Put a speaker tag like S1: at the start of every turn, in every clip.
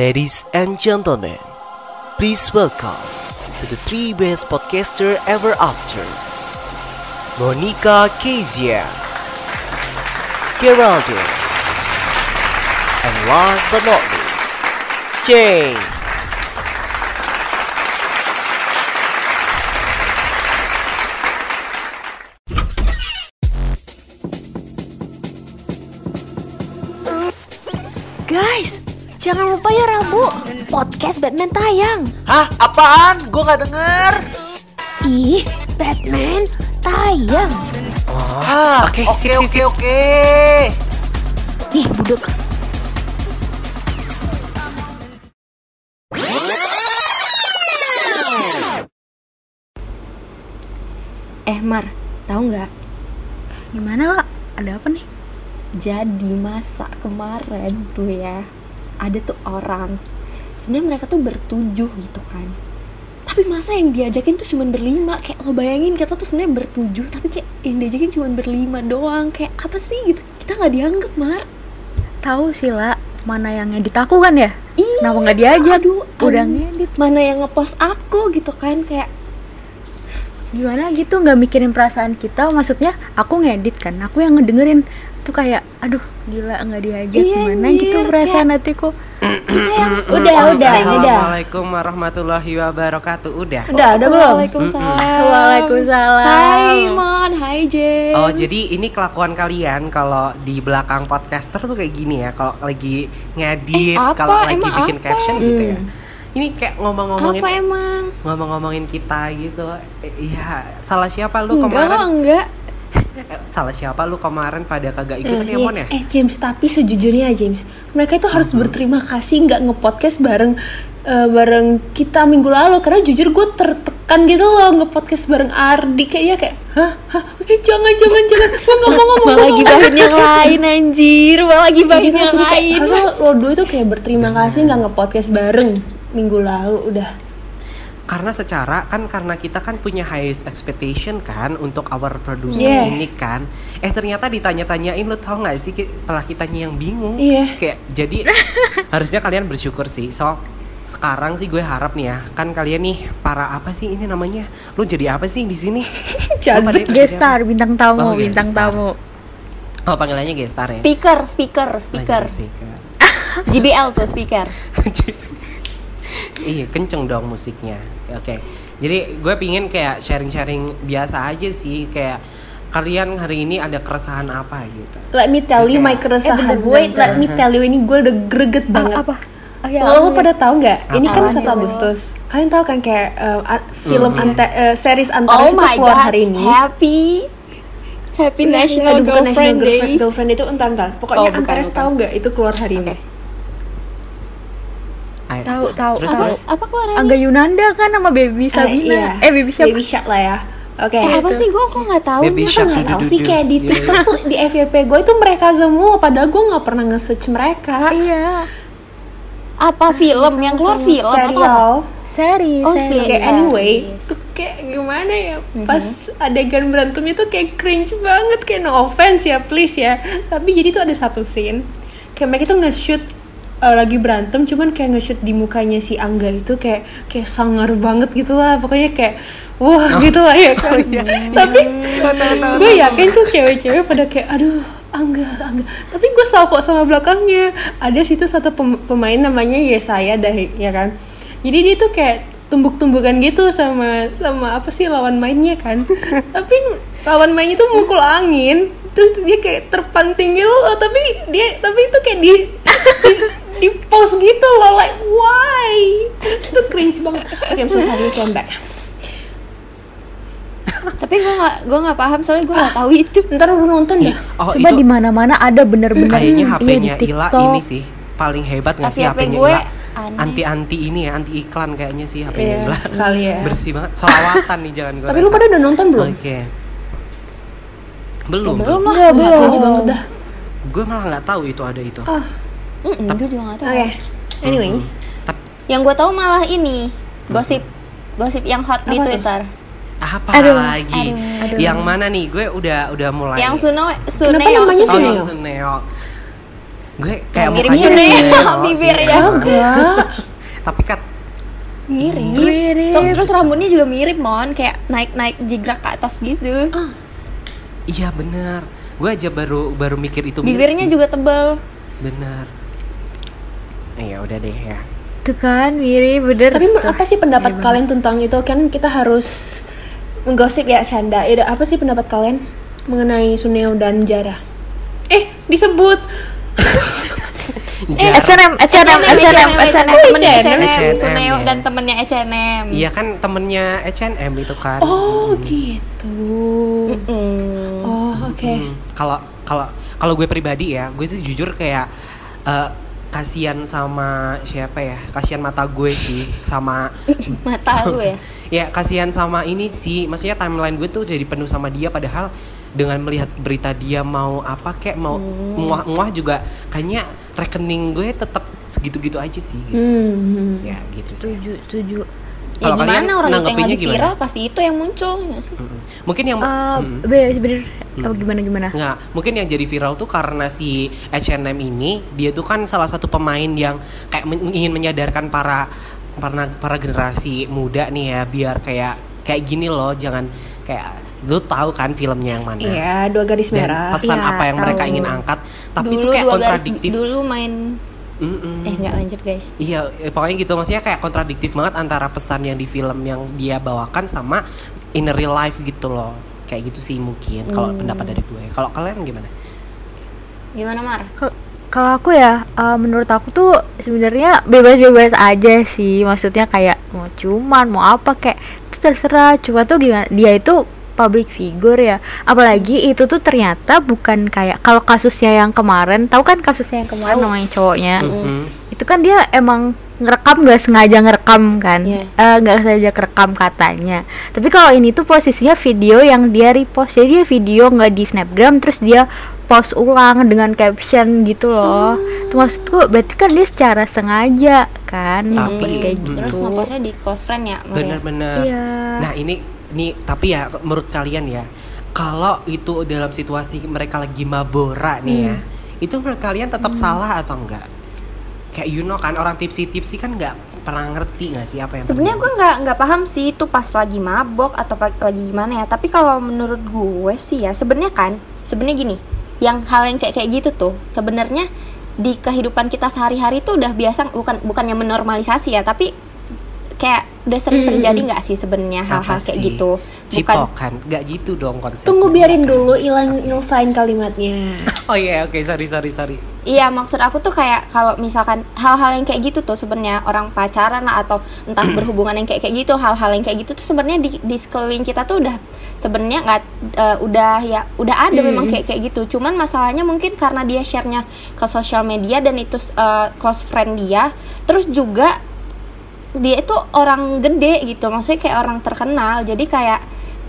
S1: Ladies and gentlemen, please welcome to the three best podcaster ever after. Monica Kezia, Geraldine, and last but not least, Jane.
S2: Podcast Batman tayang.
S3: Hah? Apaan? Gue gak denger.
S2: Ih, Batman tayang.
S3: Ah,
S1: oke,
S3: oke, oke,
S1: sip.
S3: oke.
S2: Ih, budek.
S4: Eh Mar, tahu nggak?
S5: Gimana lah? Ada apa nih?
S4: Jadi masa kemarin tuh ya ada tuh orang. Sebenarnya mereka tuh bertujuh gitu kan. Tapi masa yang diajakin tuh cuman berlima Kayak lo bayangin kita tuh sebenarnya bertujuh Tapi kayak yang diajakin cuman berlima doang Kayak apa sih gitu Kita nggak dianggap Mar
S5: Tahu sih lah, mana yang ngedit aku kan ya?
S4: Iya
S5: Kenapa nggak diajak?
S4: Aduh,
S5: Udah ngedit.
S4: Mana yang ngepost aku gitu kan Kayak
S5: Gimana gitu nggak mikirin perasaan kita? Maksudnya aku ngedit kan, aku yang ngedengerin tuh kayak, aduh gila nggak diajak
S4: Iya,
S5: gimana
S4: anjir,
S5: gitu perasaan hatiku.
S2: Udah, udah, udah.
S3: Assalamualaikum warahmatullahi wabarakatuh. Udah.
S2: Udah, udah belum?
S4: Waalaikumsalam
S5: Waalaikumsalam.
S4: Hai Mon, hai James
S3: Oh jadi ini kelakuan kalian kalau di belakang podcaster tuh kayak gini ya kalau lagi ngedit,
S4: Eh,
S3: kalau lagi
S4: Emang
S3: bikin
S4: apa?
S3: caption gitu ya. Ini kayak ngomong-ngomongin
S4: Apa emang?
S3: ngomong-ngomongin kita gitu. Eh, Iya, salah siapa lu
S4: Enggak,
S3: kemarin?
S4: enggak
S3: Eh, salah siapa lu kemarin pada kagak ikutan ya
S2: Iya.
S3: Mon ya?
S2: Eh James, tapi sejujurnya James, mereka itu harus berterima kasih nggak ngepodcast bareng eh, bareng kita minggu lalu karena jujur gue tertekan gitu loh ngepodcast bareng Ardi kayak dia kayak hah? Hah? Eh, jangan jangan jangan. Gue nggak mau ngomong
S4: Malah gibahin yang lain anjir. Malah gibahin
S2: Jadi
S4: yang
S2: kayak,
S4: lain.
S2: Harusnya lo dua itu kayak berterima kasih nggak ngepodcast bareng minggu lalu udah
S3: karena secara kan karena kita kan punya highest expectation kan untuk our producer
S2: Yeah.
S3: ini kan. Eh ternyata ditanya-tanyain lu tau nggak sih malah kitanya yang bingung?
S2: Iya.
S3: kayak jadi harusnya kalian bersyukur sih. So sekarang sih gue harap nih ya kan kalian nih para apa sih ini namanya? Lu jadi apa sih di sini? Jadi
S5: Gestar, bintang tamu,
S3: Oh,
S5: bintang
S3: gestar.
S5: tamu.
S3: oh panggilannya gestar ya?
S4: Speaker, speaker,
S3: Oh,
S4: speaker.
S3: jadi speaker
S4: JBL tuh speaker.
S3: Iya kenceng dong musiknya oke jadi gue pingin kayak sharing-sharing biasa aja sih kayak kalian hari ini ada keresahan apa gitu
S2: let me tell you my
S3: Kayak-
S2: keresahan
S5: Eh, bentar.
S2: let me tell you ini gue udah greget banget
S5: apa? Oh, ya,
S2: Lo pada tahu nggak? Ini kan
S5: Apaan
S2: 1
S5: ya, lo?
S2: Agustus. Kalian tahu kan kayak uh, film
S3: Hmm.
S2: anta eh, series Antares
S4: Oh
S2: itu
S4: my
S2: keluar
S4: god,
S2: hari ini.
S4: happy Happy National
S2: aduh,
S4: Girlfriend
S2: National
S4: Day
S2: Girlfriend, Girlfriend itu entar entar.
S4: Oh,
S2: Pokoknya
S4: bukan,
S2: Antares
S4: bukan.
S2: tahu nggak itu keluar hari ini?
S3: Ayo.
S5: Tahu, tahu,
S3: Terus
S5: tahu.
S3: terus
S4: Apa keluar
S5: Angga Yunanda kan sama Baby
S2: Eh,
S5: Sabina.
S2: iya.
S5: Eh, Baby siapa?
S2: Baby Shark lah ya. Oke.
S4: Eh, apa sih gue kok nggak tahu
S3: Baby
S2: nggak tahu sih kayak di
S3: Iya,
S2: TikTok tuh di FYP gue itu mereka semua padahal gue nggak pernah nge-search mereka.
S5: Iya.
S4: Apa film yang keluar film atau apa?
S2: Serial.
S5: Seri,
S4: Oh,
S5: seri.
S4: seri.
S2: Kayak anyway, tuh kayak gimana ya pas adegan berantemnya tuh kayak cringe banget kayak no offense ya please ya tapi jadi tuh ada satu scene kayak mereka tuh nge-shoot uh, lagi berantem cuman kayak nge-shoot di mukanya si Angga itu kayak kayak sangar banget gitu lah pokoknya kayak wah gitu lah ya kan tapi gue yakin tuh cewek-cewek pada kayak aduh Angga, Angga. Tapi gue salvo sama belakangnya. Ada situ satu pem- pemain namanya Yesaya dah ya kan. Jadi dia tuh kayak tumbuk-tumbukan gitu sama sama apa sih lawan mainnya kan. Tapi lawan mainnya tuh mukul angin. Terus dia kayak terpanting gitu loh. Tapi dia tapi itu kayak di di, di post gitu loh like why? Itu cringe banget. Oke, I'm so sorry, come back.
S4: Tapi gue nggak gue nggak paham soalnya gue nggak tahu itu.
S2: Ntar lu nonton dah.
S3: oh
S5: Coba di mana-mana ada bener-bener
S3: kayaknya
S5: iya,
S3: HP-nya
S5: di
S3: Ila ini sih paling hebat nggak sih
S4: HP
S3: HP-nya
S4: gue
S3: Ila
S4: aneh.
S3: anti-anti ini ya anti iklan kayaknya sih HP-nya
S2: Iya,
S3: Ila
S2: kali ya.
S3: bersih banget solawatan nih jangan gue
S2: Tapi lu pada udah nonton belum?
S3: oke belum
S4: Belum
S3: belum
S4: lah.
S5: Iya, belum.
S2: Cringe banget dah.
S3: gue malah nggak tahu itu ada itu
S2: Ah,
S4: Mm gue juga nggak tahu.
S2: oke. Anyways,
S3: Tapi
S4: Yang gue tahu malah ini gosip gosip yang hot di
S2: Apa tuh?
S4: Twitter.
S3: apa
S5: Aduh,
S3: lagi
S4: aduh.
S3: yang mana nih gue udah udah mulai
S4: Yang Suno Suneo
S2: Kenapa namanya
S3: Oh,
S2: Suneo?
S3: Suneo. gue kayak
S4: mirip Suneo,
S3: Suneo
S4: bibirnya.
S3: emang.
S2: Enggak.
S3: tapi kan
S4: mirip.
S5: Mirip.
S4: So, terus rambutnya juga mirip mon kayak naik naik jigrak ke atas gitu
S3: iya bener gue aja baru baru mikir itu mirip
S4: bibirnya
S3: sih.
S4: juga tebel
S3: bener ya udah deh ya
S5: Tuh kan mirip bener.
S2: Tapi
S5: Tuh.
S2: apa sih pendapat
S5: Mirip
S2: kalian tentang itu? Kan kita harus menggosip ya Canda. Ya, apa sih pendapat kalian mengenai Suneo dan Jara? Eh, disebut.
S3: Jar-
S5: H&M, H&M, H&M, H&M.
S4: temennya
S2: H&M.
S4: H&M Suneo
S3: ya.
S4: dan temennya H&M
S3: Iya kan temennya H&M itu kan.
S2: Oh, gitu.
S4: Mm.
S2: Oh, oke.
S3: Hmm, Kalau kalau kalau gue pribadi ya, gue tuh jujur kayak eh, kasihan sama siapa ya? Kasihan mata gue sih sama
S4: mata lu ya
S3: ya kasihan sama ini sih. Maksudnya timeline gue tuh jadi penuh sama dia padahal dengan melihat berita dia mau apa kayak mau muah-muah juga kayaknya rekening gue tetap segitu-gitu aja sih gitu.
S2: Hmm.
S3: Ya gitu sih.
S5: Setuju, setuju.
S4: Ya
S3: Kalau kalian
S4: gimana orang itu yang lagi
S3: gimana?
S4: viral pasti itu yang muncul nggak sih.
S3: Mungkin yang
S5: Eh,
S3: mm.
S5: bener, bener. Oh, gimana gimana?
S3: Nggak, mungkin yang jadi viral tuh karena si H&M ini dia tuh kan salah satu pemain yang kayak men- ingin menyadarkan para para para generasi muda nih ya biar kayak kayak gini loh jangan kayak lu tahu kan filmnya yang mana
S2: Iya, dua garis
S3: dan
S2: merah.
S3: pesan
S5: Iya,
S3: apa yang mereka
S5: tahu.
S3: ingin angkat tapi
S4: dulu
S3: itu kayak
S4: dua garis
S3: kontradiktif
S4: dulu main
S3: Mm-mm.
S4: eh nggak lanjut guys
S3: Iya, eh, pokoknya gitu maksudnya kayak kontradiktif banget antara pesan yang di film yang dia bawakan sama in real life gitu loh. Kayak gitu sih mungkin kalau pendapat dari gue. Kalau kalian gimana?
S4: gimana Mar
S5: Kal- Kalau aku ya, eh, menurut aku tuh sebenarnya bebas-bebas aja sih. Maksudnya kayak mau cuman, mau apa kayak itu terserah. Cuma tuh gimana? Dia itu public figure ya. Apalagi itu tuh ternyata bukan kayak kalau kasusnya yang kemarin, tahu kan kasusnya yang kemarin namanya cowoknya.
S3: Mhm.
S5: Itu kan dia emang ngerekam gak sengaja ngerekam kan
S4: Iya.
S5: Eh, nggak sengaja kerekam katanya tapi kalau ini tuh posisinya video yang dia repost jadi dia video nggak di snapgram terus dia post ulang dengan caption gitu loh itu maksudku berarti kan dia secara sengaja kan
S3: Tapi-
S5: ngepost kayak
S3: Mm.
S5: gitu
S4: terus ngepostnya di close friend ya ya?
S3: Bener-bener.
S5: Iya.
S3: Nah ini, ini tapi ya menurut kalian ya, kalau itu dalam situasi mereka lagi mabora nih ya, itu menurut kalian tetap salah atau enggak? Kayak you know kan orang tipsi-tipsi kan nggak pernah ngerti nggak sih apa yang
S4: Sebenarnya gue nggak nggak paham sih itu pas lagi mabok atau lagi gimana ya. Tapi kalau menurut gue sih ya sebenarnya kan sebenarnya gini, yang hal yang kayak kayak gitu tuh sebenarnya di kehidupan kita sehari-hari tuh udah biasa bukan bukannya menormalisasi ya, tapi kayak udah sering terjadi nggak sih sebenarnya hal-hal kayak
S3: sih?
S4: gitu. Bukan
S3: Cipokan, nggak gitu dong konsepnya.
S2: Tunggu biarin dulu Ilang nyelesain kalimatnya.
S3: Oh iya, oke, sorry, sorry, sorry.
S4: Iya maksud aku tuh kayak kalau misalkan hal-hal yang kayak gitu tuh sebenarnya orang pacaran lah atau entah berhubungan yang kayak kayak gitu hal-hal yang kayak gitu tuh sebenarnya di, di sekeliling kita tuh udah sebenarnya nggak eh, udah ya udah ada memang kayak kayak gitu cuman masalahnya mungkin karena dia sharenya ke sosial media dan itu eh, close friend dia terus juga dia itu orang gede gitu maksudnya kayak orang terkenal. Jadi kayak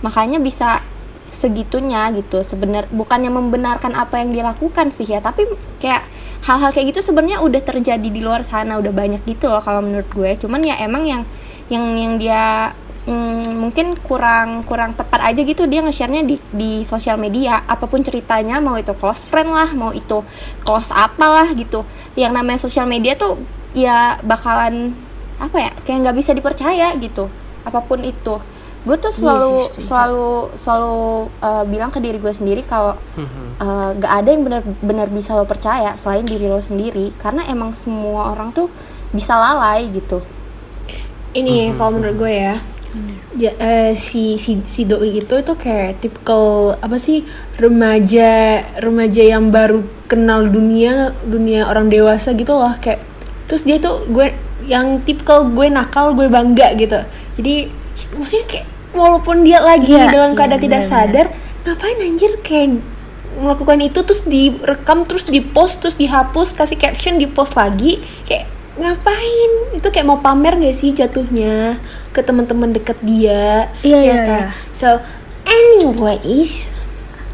S4: makanya bisa segitunya gitu. Sebenar bukannya membenarkan apa yang dilakukan sih ya tapi kayak hal-hal kayak gitu sebenarnya udah terjadi di luar sana udah banyak gitu loh kalau menurut gue. Cuman ya emang yang yang yang dia mm, mungkin kurang kurang tepat aja gitu dia nge-share-nya di di sosial media. Apa pun ceritanya mau itu close friend lah mau itu close apalah gitu. Yang namanya sosial media tuh ya bakalan apa ya kayak nggak bisa dipercaya gitu apa pun itu. Gue tuh selalu selalu selalu uh, bilang ke diri gue sendiri kalau uh, gak ada yang benar-benar bisa lo percaya selain diri lo sendiri. Karena emang semua orang tuh bisa lalai gitu.
S2: Ini kalau menurut gue ya. ja- eh, si si si doi itu itu kayak tipikal apa sih remaja remaja yang baru kenal dunia dunia orang dewasa gitu loh. Kayak terus dia tuh gue yang tipikal gue nakal gue bangga gitu jadi maksudnya kayak walaupun dia lagi
S5: Iya,
S2: dalam
S5: iya,
S2: keadaan tidak
S5: benar-benar.
S2: sadar ngapain anjir kayak melakukan itu terus direkam terus dipost terus dihapus kasih caption dipost lagi kayak ngapain itu kayak mau pamer gak sih jatuhnya ke teman-teman deket dia
S5: Iya,
S2: ya
S5: iya,
S2: kan?
S5: iya.
S2: so anyways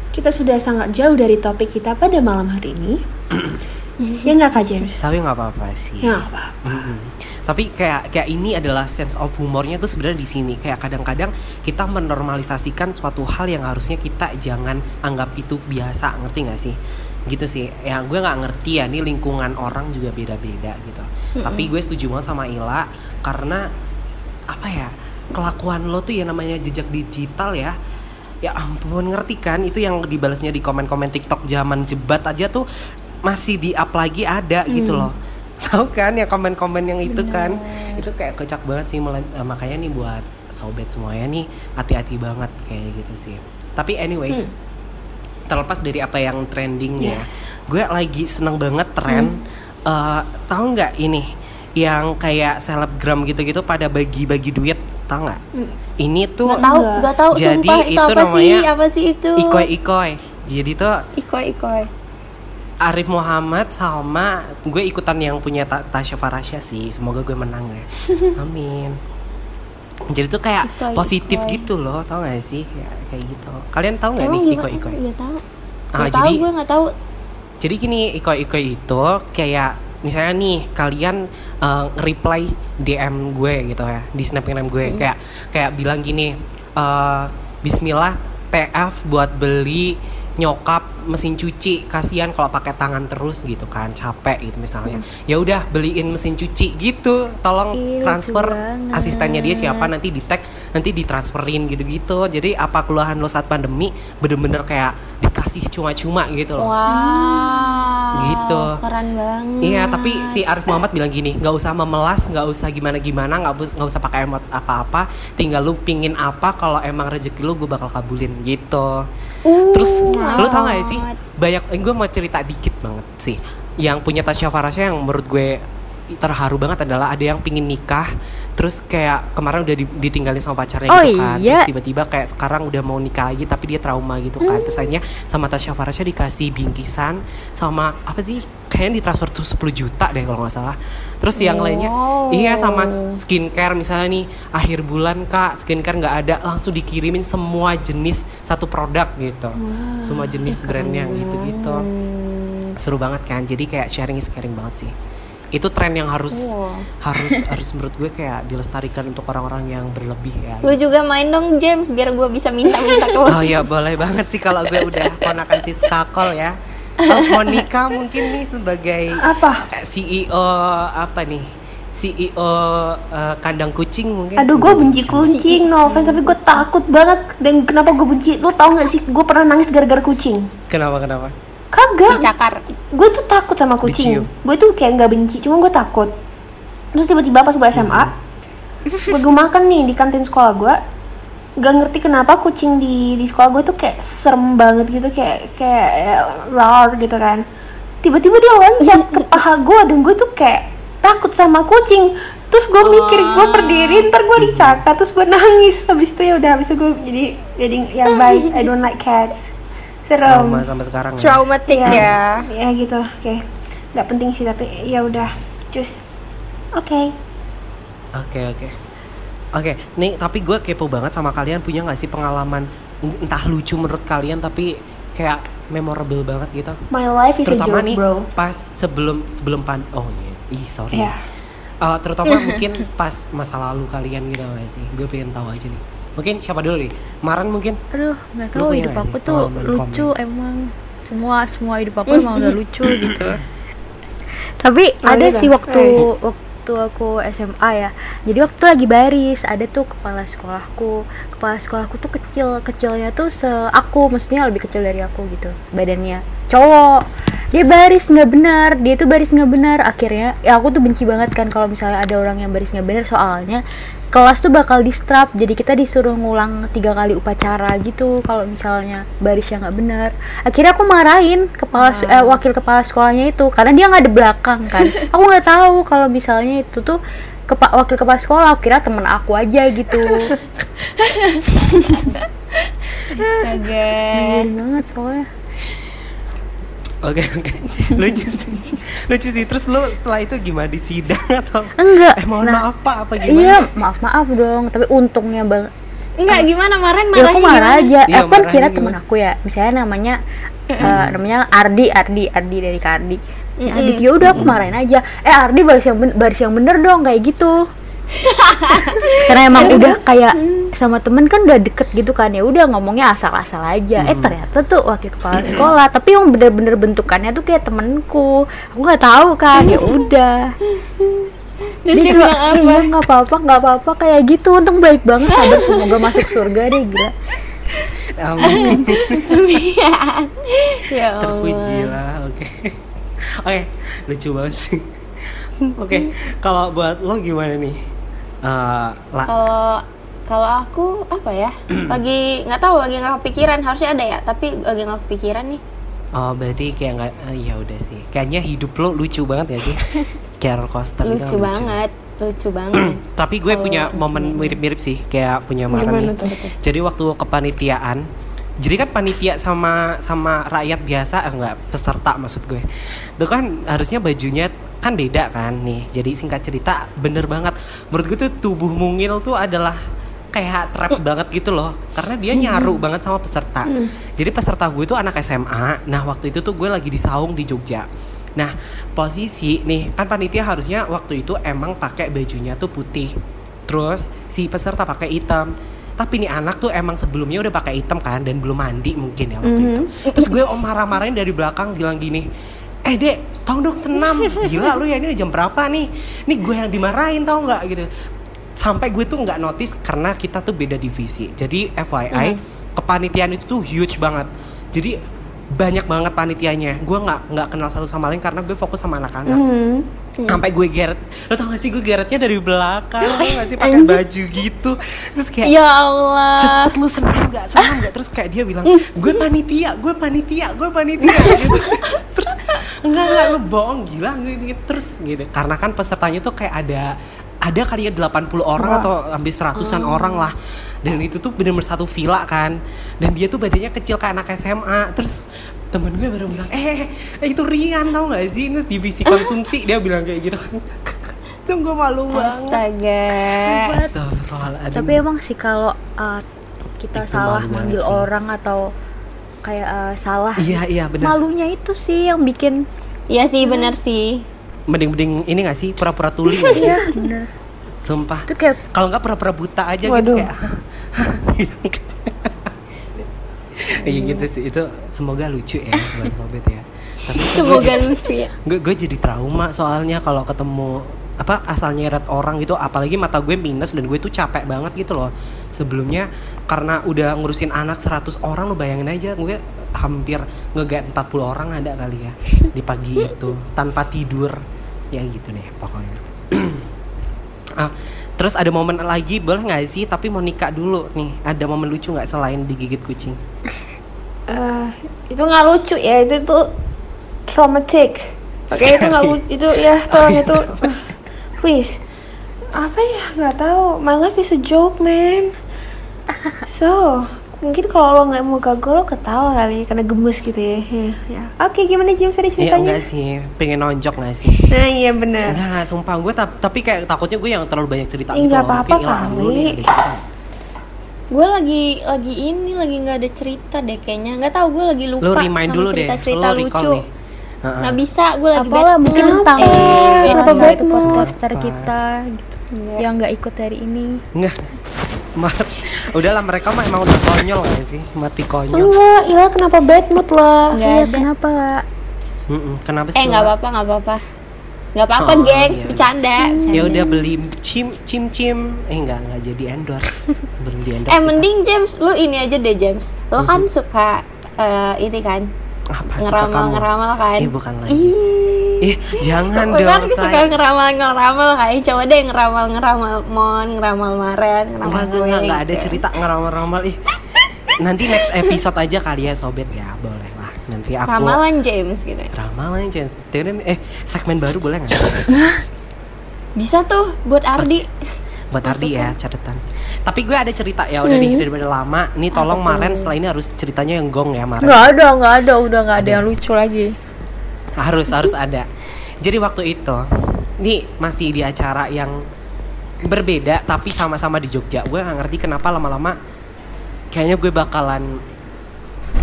S2: kita sudah sangat jauh dari topik kita pada malam hari ini ya nggak kak James?
S3: Tapi nggak apa-apa sih.
S2: nggak apa-apa.
S3: Mm-mm. Tapi kayak kayak ini adalah sense of humornya tuh sebenarnya di sini. Kayak kadang-kadang kita menormalisasikan suatu hal yang harusnya kita jangan anggap itu biasa, ngerti nggak sih? gitu sih. Ya gue nggak ngerti ya nih lingkungan orang juga beda-beda gitu. Tapi gue setuju banget sama Ila karena apa ya kelakuan lo tuh ya namanya jejak digital ya. Ya ampun ngerti kan? Itu yang dibalasnya di komen-komen TikTok zaman jebat aja tuh masih di up lagi ada gitu loh tahu kan ya komen-komen yang itu kan itu kayak kocak banget sih eh, makanya nih buat sobat semuanya nih hati-hati banget kayak gitu sih tapi anyways terlepas dari apa yang trending ya
S2: Yes.
S3: gue lagi seneng banget tren eh, tahu nggak ini yang kayak selebgram gitu-gitu pada bagi-bagi duit tahu nggak ini tuh
S4: Gak tahu,
S2: Enggak.
S4: gak tahu
S3: Jadi
S4: sumpah itu
S3: itu
S4: apa sih?
S3: namanya
S4: Apa sih itu?
S3: ikoy ikoy jadi tuh
S4: Ikoy ikoy.
S3: Arif Muhammad sama gue ikutan yang punya Ta- Tasya Farasya sih semoga gue menang ya amin jadi tuh kayak
S4: Ikoy,
S3: positif
S4: ikoy.
S3: gitu loh tau gak sih kayak, kayak gitu kalian tahu nggak nih
S4: gimana?
S3: ikoy ikoy
S4: Gak tahu.
S3: Ah,
S4: Gak tahu
S3: jadi-
S4: gue gak tahu.
S3: jadi gini ikoy-ikoy itu kayak misalnya nih kalian eh, nge-reply DM gue gitu ya di snapgram gue kayak kayak bilang gini eh, Bismillah TF buat beli nyokap mesin cuci kasihan kalau pakai tangan terus gitu kan capek gitu misalnya. Ya udah beliin mesin cuci gitu tolong
S5: Ih,
S3: transfer.
S5: banget.
S3: asistennya dia siapa nanti di tag nanti ditransferin gitu-gitu. Jadi apa keluhan lo saat pandemi bener-bener kayak dikasih cuma-cuma gitu loh.
S4: Wow.
S3: Gitu.
S4: Keren banget.
S3: Iya, tapi si Arif Muhammad bilang gini, nggak usah memelas, nggak usah gimana-gimana, nggak bus- nggak usah pakai emot apa-apa, tinggal lu pingin apa, kalau emang rezeki lu gue bakal kabulin gitu.
S4: Uh,
S3: Terus lu tau gak sih, banyak, gue mau cerita dikit banget sih, yang punya Tasya Farasya yang menurut gue terharu banget adalah ada yang pingin nikah terus kayak kemarin udah di- ditinggalin sama pacarnya
S5: Oh
S3: gitu kan.
S5: iya.
S3: terus tiba-tiba kayak sekarang udah mau nikah lagi tapi dia trauma gitu kan. Terus akhirnya sama Tasya Farasya dikasih bingkisan sama apa sih kayaknya ditransfer tuh 10 juta deh kalau nggak salah. Terus yang lainnya
S4: Wow.
S3: iya sama skincare misalnya nih akhir bulan kak skincare nggak ada langsung dikirimin semua jenis satu produk gitu. Semua jenis brandnya gitu gitu seru banget kan? Jadi kayak sharing is caring banget sih itu tren yang harus
S4: Wow.
S3: harus harus menurut gue kayak dilestarikan untuk orang-orang yang berlebih ya
S4: Gue juga main dong James biar gue bisa minta-minta ke lo.
S3: Oh ya boleh banget sih kalau gue udah ponakan si Skakol ya. Oh, Monica mungkin nih sebagai
S2: Apa?
S3: eh, CEO apa nih? CEO eh, kandang kucing mungkin.
S2: Aduh, gue benci kucing, no offense, tapi gue takut banget. Dan kenapa gue benci? Lo tau gak sih, gue pernah nangis gara-gara kucing.
S3: Kenapa kenapa?
S2: Kagak.
S4: Dicakar.
S2: Gue tuh takut sama kucing. Gue tuh kayak nggak benci, cuma gue takut. Terus tiba-tiba pas gue SMA, gue makan nih di kantin sekolah gue. Gak ngerti kenapa kucing di di sekolah gue tuh kayak serem banget gitu, kayak kayak ya, rar gitu kan. Tiba-tiba dia loncat ke paha gue dan gue tuh kayak takut sama kucing. Terus gue mikir gue berdiri, ntar gue dicakar, terus gue nangis. Habis itu ya udah, habis itu gue jadi jadi yang baik. I don't like cats. Serem.
S3: Trauma sampai sekarang. ya?
S4: Traumatic ya.
S2: ya gitu oke nggak penting sih tapi ya udah just oke
S3: Oke oke. Oke, nih tapi gue kepo banget sama kalian punya nggak sih pengalaman entah lucu menurut kalian tapi kayak memorable banget gitu.
S2: my life is a
S3: terutama
S2: joke
S3: nih
S2: bro
S3: pas sebelum sebelum pan oh iya ih sorry
S2: ya
S3: Eh, terutama mungkin pas masa lalu kalian gitu gak sih gue pengen tahu aja nih mungkin siapa dulu nih? Maran mungkin?
S5: Aduh nggak tahu hidup aku
S3: sih
S5: tuh
S3: pengalaman
S5: lucu
S3: komen?
S5: emang. Semua semua hidup aku emang udah lucu gitu. Tapi
S2: Oh,
S5: ada
S2: iya
S5: sih waktu
S2: Eh.
S5: waktu aku SMA ya. Jadi waktu lagi baris ada tuh kepala sekolahku. Kepala sekolahku tuh kecil kecilnya tuh se aku maksudnya lebih kecil dari aku gitu badannya. Cowok dia baris nggak benar dia tuh baris nggak benar. Akhirnya ya aku tuh benci banget kan kalau misalnya ada orang yang baris nggak benar. Soalnya kelas tuh bakal distrap. Jadi kita disuruh ngulang tiga kali upacara gitu kalau misalnya barisnya nggak benar. Akhirnya aku marahin kepala se- eh, wakil kepala sekolahnya itu. Karena dia nggak ada belakang kan. Aku nggak tahu kalau misalnya itu tuh kepa wakil kepala sekolah aku kira temen aku aja gitu.
S4: Astaga.
S5: Banget soalnya
S3: oke oke. Lucu sih. Lucu sih. Terus lu setelah itu gimana? Di sidang atau?
S5: Enggak.
S3: Eh mohon
S5: nah,
S3: maaf pak apa gimana?
S5: iya maaf maaf dong. Tapi untungnya bang
S4: Enggak gimana? Kemarin
S5: ya
S4: marahnya
S5: aku marah
S4: gimana?
S5: aja.
S3: Iya,
S5: aku kan kira temen aku ya. Misalnya namanya eh, namanya Ardi Ardi Ardi dari Kak Ardi ya, Ardi ya udah aku marahin aja. Eh Ardi baris yang ben- baris yang bener dong kayak gitu. Karena emang udah kayak sama temen kan udah deket gitu kan ya udah ngomongnya asal-asal aja eh ternyata tuh wakil kepala sekolah tapi yang bener-bener bentukannya tuh kayak temenku aku nggak tahu kan ya udah
S4: Terus dia bilang
S5: "Eh,
S4: apa?
S5: iya, nggak apa-apa nggak apa-apa kayak gitu untung baik banget sabar semoga masuk surga deh gila
S3: Amin.
S4: ya
S3: Terpuji
S4: Allah.
S3: lah, oke. Oke, lucu banget sih. Oke, kalau buat lo gimana nih? Eh, la-
S4: Kalau kalau aku apa ya? Lagi nggak tahu, lagi nggak kepikiran. Harusnya ada ya, tapi lagi nggak kepikiran nih.
S3: oh berarti kayak nggak? eh, ya udah sih. Kayaknya hidup lo lucu banget ya sih. kayak roller coaster gitu,
S4: Lucu banget, lucu banget.
S3: Tapi gue
S4: Kalau
S3: punya momen mirip-mirip sih, kayak punya Mara
S2: Gimana
S3: nih. Jadi waktu kepanitiaan, jadi kan panitia sama sama rakyat biasa, eh, enggak peserta maksud gue. Itu kan harusnya bajunya kan beda kan nih. Jadi singkat cerita, bener banget. Menurut gue tuh tubuh mungil tuh adalah kayak trap banget gitu loh. Karena dia nyaru banget sama peserta. Jadi peserta gue tuh anak SMA nah waktu itu tuh gue lagi di saung di Jogja. Nah posisi nih kan panitia harusnya waktu itu emang pakai bajunya tuh putih. Terus si peserta pakai hitam. Tapi nih anak tuh emang sebelumnya udah pakai hitam kan dan belum mandi mungkin ya waktu itu. Terus gue om marah-marahin dari belakang bilang gini eh dek tolong dong senam. Gila lu ya ini jam berapa nih? Nih gue yang dimarahin tau nggak? Gitu sampai gue tuh nggak notice karena kita tuh beda divisi. Jadi FYI kepanitiaan itu tuh huge banget. Jadi banyak banget panitianya. Gue nggak nggak kenal satu sama lain karena gue fokus sama anak-anak.
S2: Hmm.
S3: sampai gue geret lo tau gak sih gue geretnya dari belakang? Lo gak sih pakai baju gitu? Terus kayak
S4: Ya Allah.
S3: cepet lu senam gak senam gak terus kayak dia bilang gue panitia gue panitia gue panitia. Gitu. Terus enggak enggak lu bohong gila gitu terus gitu. Karena kan pesertanya tuh kayak ada ada kali ya 80 orang atau hampir seratusan orang lah. Dan itu tuh bener-bener satu villa kan. Dan dia tuh badannya kecil kayak anak SMA terus temen gue baru bilang eh, eh itu Rian tau gak sih? Ini divisi konsumsi. Dia bilang kayak gitu kan. Tuh gue malu banget.
S4: Astaga.
S3: Astagfirullahaladzim.
S5: tapi emang sih kalau uh, kita
S3: Itu
S5: salah manggil
S3: sih.
S5: orang atau kayak uh, salah
S3: iya iya benar
S5: malunya itu sih yang bikin
S4: Iya sih, benar sih.
S3: Mending-mending ini gak sih pura-pura tuli gak sih?
S5: ya bener
S3: Sumpah.
S5: kayak
S3: Kalau nggak pura-pura buta aja gitu
S2: Waduh.
S3: kayak. Iya gitu sih itu semoga lucu ya buat Robert ya. Tapi
S4: Semoga lucu ya.
S3: gue gue jadi trauma soalnya kalau ketemu apa asal nyeret orang gitu apalagi mata gue minus dan gue tuh capek banget gitu loh sebelumnya karena udah ngurusin anak 100 orang lo bayangin aja gue hampir ngegat 40 orang ada kali ya di pagi itu tanpa tidur ya gitu deh pokoknya. Ah, terus ada momen lagi boleh nggak sih? Tapi mau nikah dulu nih ada momen lucu nggak selain digigit kucing?
S2: Eh, itu nggak lucu ya itu tuh traumatic. Oke itu nggak lucu itu ya tolong itu. please. Apa ya nggak tahu. My life is a joke man. So mungkin kalau lo nggak mau gagal lo ketawa kali karena gemes gitu ya ya, ya. oke gimana James tadi
S3: ya
S2: ceritanya
S3: enggak sih pengen nonjok nggak sih
S2: nah iya benar
S3: Enggak, sumpah gue ta- tapi kayak takutnya gue yang terlalu banyak cerita
S2: Ih,
S3: gitu
S2: nggak apa-apa kali.
S3: deh kita.
S4: Gue lagi lagi ini lagi nggak ada cerita deh kayaknya. Nggak tahu gue lagi lupa
S3: Lu remind
S4: sama
S3: dulu deh,
S4: cerita-cerita
S3: lu recall
S4: lucu.
S3: nih. Heeh.
S4: Nggak bisa, gue lagi
S5: apalah
S4: bad
S5: mungkin
S4: mood.
S5: tentang
S4: Eh,
S2: kenapa bad mood?
S5: podcaster kita gitu yang nggak ikut hari ini
S3: Enggak. Udahlah mereka mah emang udah konyol gak sih? Mati konyol.
S2: enggak Ila kenapa bad mood lah
S4: Nggak
S5: iya kenapa lah
S3: Kenapa sih?
S4: Eh nggak apa-apa nggak apa-apa. Nggak apa-apa
S3: Oh,
S4: gengs,
S3: iya.
S4: bercanda.
S3: Ya
S4: bercanda.
S3: udah beli cim cim cim. Eh enggak enggak jadi endorse. Belum di endorse.
S4: Eh mending James, lu ini aja deh James. Lo kan suka eh, ini kan
S3: apa suka
S4: ngeramal ngeramal kan?
S3: Eh bukan lagi.
S4: Ih.
S3: Eh jangan
S4: kan
S3: dong.
S4: suka
S3: say.
S4: ngeramal ngeramal kayak coba deh ngeramal ngeramal mon ngeramal maren ngeramal
S3: Enggak,
S4: gue
S3: enggak, enggak ada
S4: gitu.
S3: cerita ngeramal-ramal ih. Nanti next episode aja kali ya sobat ya, boleh lah. Nanti aku
S4: ramalan James gitu
S3: ramalan. Tenen- Eh, segmen baru boleh nggak?
S4: bisa tuh buat Ardi
S3: Buat Ardi ya, catatan. Tapi gue ada cerita ya udah
S4: Hmm.
S3: nih daripada lama. Nih tolong Maren setelah ini harus ceritanya yang gong ya Maren.
S5: nggak ada nggak ada udah nggak ada yang lucu lagi
S3: harus harus ada. Jadi waktu itu ini masih di acara yang berbeda tapi sama-sama di Jogja. Gue gak ngerti kenapa lama-lama kayaknya gue bakalan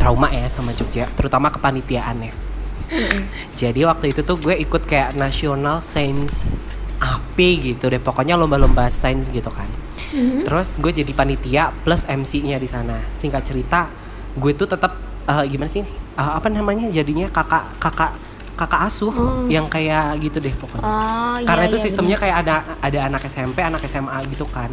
S3: trauma ya sama Jogja terutama kepanitiaannya. Jadi waktu itu tuh gue ikut kayak National Science AP gitu deh pokoknya lomba-lomba sains gitu kan. Terus gue jadi panitia plus MC-nya di sana. Singkat cerita gue tuh tetap eh, gimana sih Eh, apa namanya jadinya kakak kakak kakak asuh yang kayak gitu deh pokoknya.
S4: Oh, iya,
S3: karena itu
S4: iya,
S3: sistemnya kayak ada ada anak SMP anak SMA gitu kan.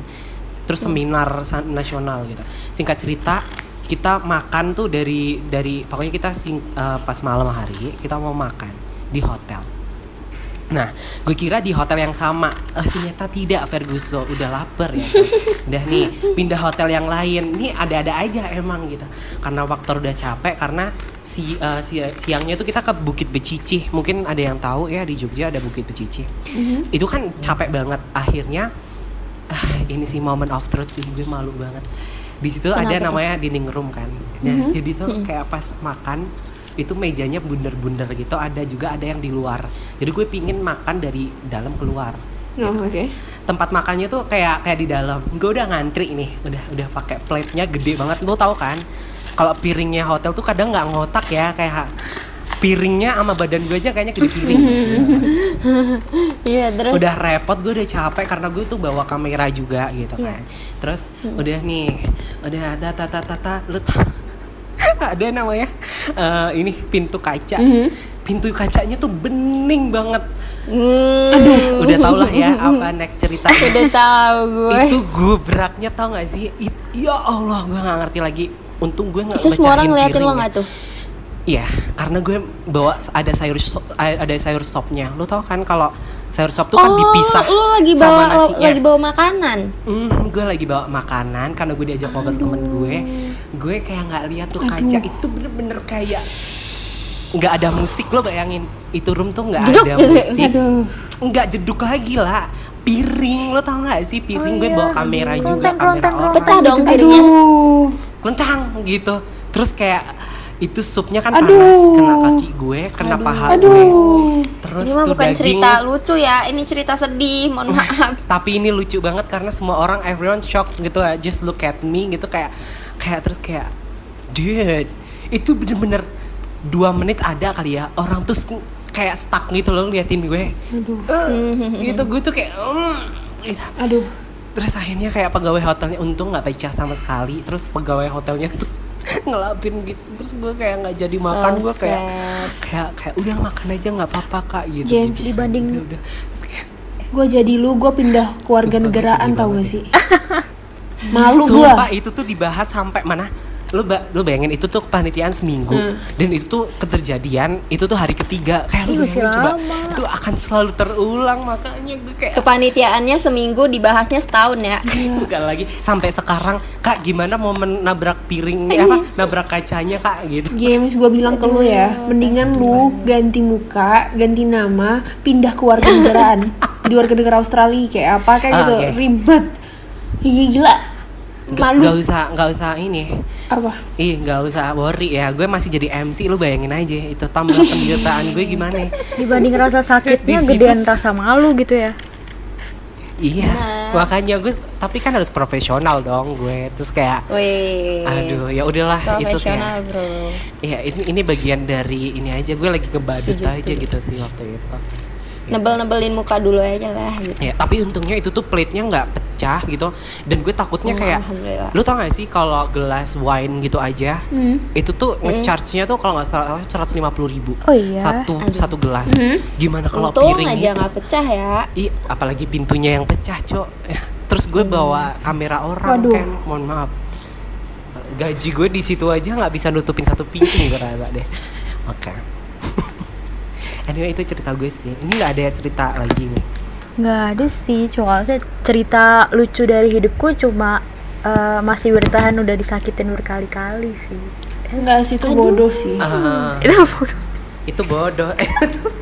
S3: Terus seminar sa- nasional gitu. Singkat cerita kita makan tuh dari dari pokoknya kita sing, eh, pas malam hari kita mau makan di hotel Nah, gue kira di hotel yang sama, eh ternyata tidak Ferguson, udah lapar ya. kan. Udah nih, pindah hotel yang lain. Nih ada-ada aja emang gitu. Karena waktu udah capek karena si, eh, si siangnya tuh kita ke Bukit Becicih. Mungkin ada yang tahu ya di Jogja ada Bukit Becicih. Itu kan capek banget. Akhirnya ah, ini sih moment of truth sih, gue malu banget. Di situ ada
S4: tuh?
S3: namanya dining room kan. Nah, jadi tuh kayak pas makan itu mejanya bundar-bundar gitu ada juga ada yang di luar. Jadi gue pingin makan dari dalam keluar.
S2: Oh, oke.
S3: tempat makannya tuh kayak kayak di dalam. Gue udah ngantri nih udah udah pakai plate-nya gede banget. Lo tau kan kalau piringnya hotel tuh kadang nggak ngotak ya kayak piringnya sama badan gue aja kayaknya gede piring
S4: Iya, terus?
S3: Udah repot gue udah capek karena gue tuh bawa kamera juga gitu
S4: Iya.
S3: kan. Terus udah nih udah tata tata tata lu tau ada namanya eh, ini pintu kaca. Pintu kacanya tuh bening banget.
S4: Hmm,
S3: udah tau lah ya apa next ceritanya
S4: udah tahu gue.
S3: itu gubraknya tau gak sih? It- ya Allah gue nggak ngerti lagi. Untung gue nggak
S4: Itu semua orang ngeliatin lo nggak tuh?
S3: Iya, karena gue bawa ada sayur ada sayur sopnya. Lo tau kan kalau sayur sop tuh kan dipisah
S4: lo Oh, lagi
S3: sama
S4: bawa
S3: nasinya.
S4: lagi bawa makanan.
S3: Hmm, gue lagi bawa makanan karena gue diajak ngobrol temen gue. Gue kayak nggak lihat tuh kaca itu bener-bener kayak nggak ada musik lo bayangin itu room tuh nggak ada musik
S2: Aduh.
S3: nggak jeduk lagi lah piring lo tau nggak sih piring gue bawa kamera juga kamera orang
S4: Pecah dong piringnya.
S2: Aduh.
S3: kencang gitu terus kayak itu supnya kan
S2: Aduh.
S3: panas kena kaki gue kena paha gue
S2: Aduh.
S3: terus
S4: Ini mah
S3: tuh
S4: bukan
S3: daging
S4: cerita lucu ya, ini cerita sedih. Mohon maaf.
S3: tapi ini lucu banget karena semua orang everyone shock gitu ya just look at me gitu kayak kayak terus kayak dude itu bener-bener dua menit ada kali ya orang tuh sk- kayak stuck gitu loh liatin gue Eh, gitu gue tuh kayak mm, gitu.
S2: Aduh.
S3: terus akhirnya kayak pegawai hotelnya untung nggak pecah sama sekali terus pegawai hotelnya tuh ngelapin gitu terus gue kayak nggak jadi makan
S4: So
S3: gue kayak kayak kayak udah makan aja nggak apa-apa kak gitu
S2: James,
S3: gitu.
S5: dibanding-
S3: udah, udah. Terus kayak,
S2: Gue jadi lu, gue pindah keluarga negaraan tau gak sih? Malu gue.
S3: Itu tuh dibahas sampai mana? Lu ba lu bayangin itu tuh kepanitiaan seminggu.
S2: Hmm.
S3: dan itu tuh keterjadian itu tuh hari ketiga. Kayak lu
S5: Ih,
S3: bayangin coba itu akan selalu terulang makanya gue kayak
S4: Kepanitiaannya seminggu dibahasnya setahun ya.
S3: bukan lagi. Sampai sekarang kak gimana mau menabrak piring apa nabrak kacanya kak gitu?
S2: James, gue bilang ke lu ya, mendingan lu ganti muka, ganti nama, pindah ke warga negaraan. Di warga negara Australia kayak apa kayak
S3: Ah,
S2: gitu,
S3: oke.
S2: ribet, gila, malu.
S3: nggak usah nggak usah ini.
S2: Apa?
S3: ih nggak usah worry ya. Gue masih jadi MC lu bayangin aja. Itu tambah penderitaan gue gimana
S5: dibanding rasa sakitnya gedean rasa malu gitu ya.
S3: Iya makanya gue tapi kan harus profesional dong gue. Terus kayak
S4: Wih.
S3: aduh ya udahlah itu
S4: Profesional,
S3: kayak
S4: Bro.
S3: Iya ini ini bagian dari ini aja. Gue lagi
S4: Setuju,
S3: aja gitu sih waktu itu.
S4: Nebel-nebelin muka dulu aja lah gitu.
S3: Ya tapi untungnya itu tuh plate-nya nggak pecah gitu dan gue takutnya
S4: Oh,
S3: kayak lu tau gak sih kalau gelas wine gitu aja
S2: Hmm.
S3: itu tuh ngecharge-nya tuh kalau nggak salah seratus lima puluh ribu
S5: Oh iya?
S3: satu satu gelas gimana kalau piring
S4: aja nggak pecah ya.
S3: Ih, apalagi pintunya yang pecah, Cok. Ya, Terus gue bawa kamera orang
S2: Waduh.
S3: kan, mohon maaf. Gaji gue di situ aja nggak bisa nutupin satu pintu gue rasa deh. Oke. Anyway itu cerita gue sih. Ini nggak ada cerita lagi nih.
S5: nggak ada sih cuma cerita lucu dari hidupku cuma eh, masih bertahan udah disakitin berkali-kali sih
S2: Enggak sih itu bodoh sih.
S3: Ah,
S5: itu bodoh.
S3: itu bodoh. Eh, itu-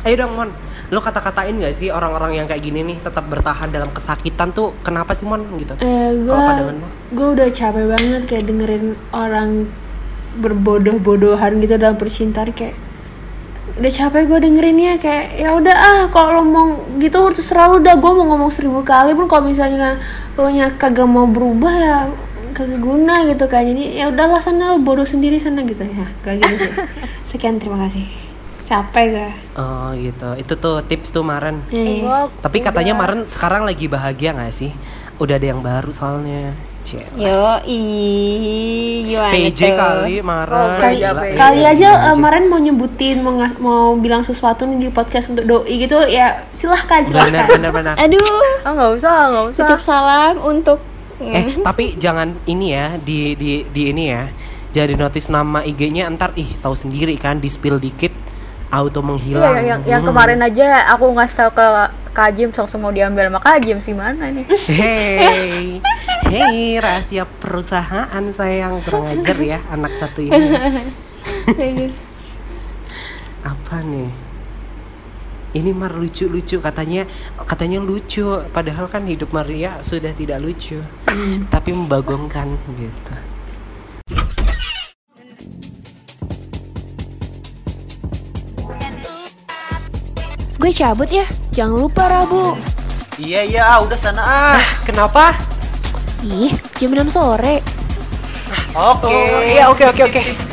S3: Ayo dong Mon, lo kata-katain gak sih orang-orang yang kayak gini nih tetap bertahan dalam kesakitan tuh kenapa sih Mon gitu?
S2: Eh, gue gue udah capek banget kayak dengerin orang berbodoh-bodohan gitu dalam percintaan kayak udah capek gue dengerinnya kayak ya udah ah kalau lo mau gitu terserah lu dah gue mau ngomong seribu kali pun kalau misalnya lo nya kagak mau berubah ya kagak guna gitu kan jadi ya udahlah sana lo bodoh sendiri sana gitu ya kayak gitu sih sekian terima kasih capek gak?
S3: Oh gitu. Itu tuh tips tuh Maren.
S2: Iya.
S5: Gua
S3: Tapi katanya
S5: udah-
S3: Maren sekarang lagi bahagia gak sih? Udah ada yang baru soalnya. Cie.
S4: Yo, i, gimana
S3: PJ
S4: tuh?
S3: kali Maren.
S5: Oh,
S2: Kali,
S5: Gila,
S3: Gila,
S2: kali
S3: iya,
S2: aja
S3: gila
S2: eh, mau nyebutin mau ngas- mau bilang sesuatu nih di podcast untuk doi gitu ya silahkan
S3: Benar
S2: silahkan.
S3: benar benar.
S4: Aduh,
S5: Oh nggak usah, nggak usah.
S4: titip salam untuk
S3: Eh, tapi jangan ini ya di di di ini ya. Jadi notice nama IG-nya ntar ih tahu sendiri kan di spill dikit auto
S5: Iya,
S3: menghilang.
S5: yang, yang, yang
S3: Hmm.
S5: kemarin aja aku ngasih tau ke Kak James langsung mau diambil sama Kak James gimana nih?
S3: Hey, hey, rahasia perusahaan saya yang kurang ajar ya anak satu ini. Apa nih? Ini Mar lucu-lucu katanya katanya lucu padahal kan hidup Maria sudah tidak lucu tapi membagongkan gitu.
S2: Gue cabut ya. Jangan lupa Rabu.
S6: Iya iya ah, udah sana ah.
S3: Kenapa?
S2: Ih, jam 6 sore.
S6: Oke.
S3: Iya oke oke oke.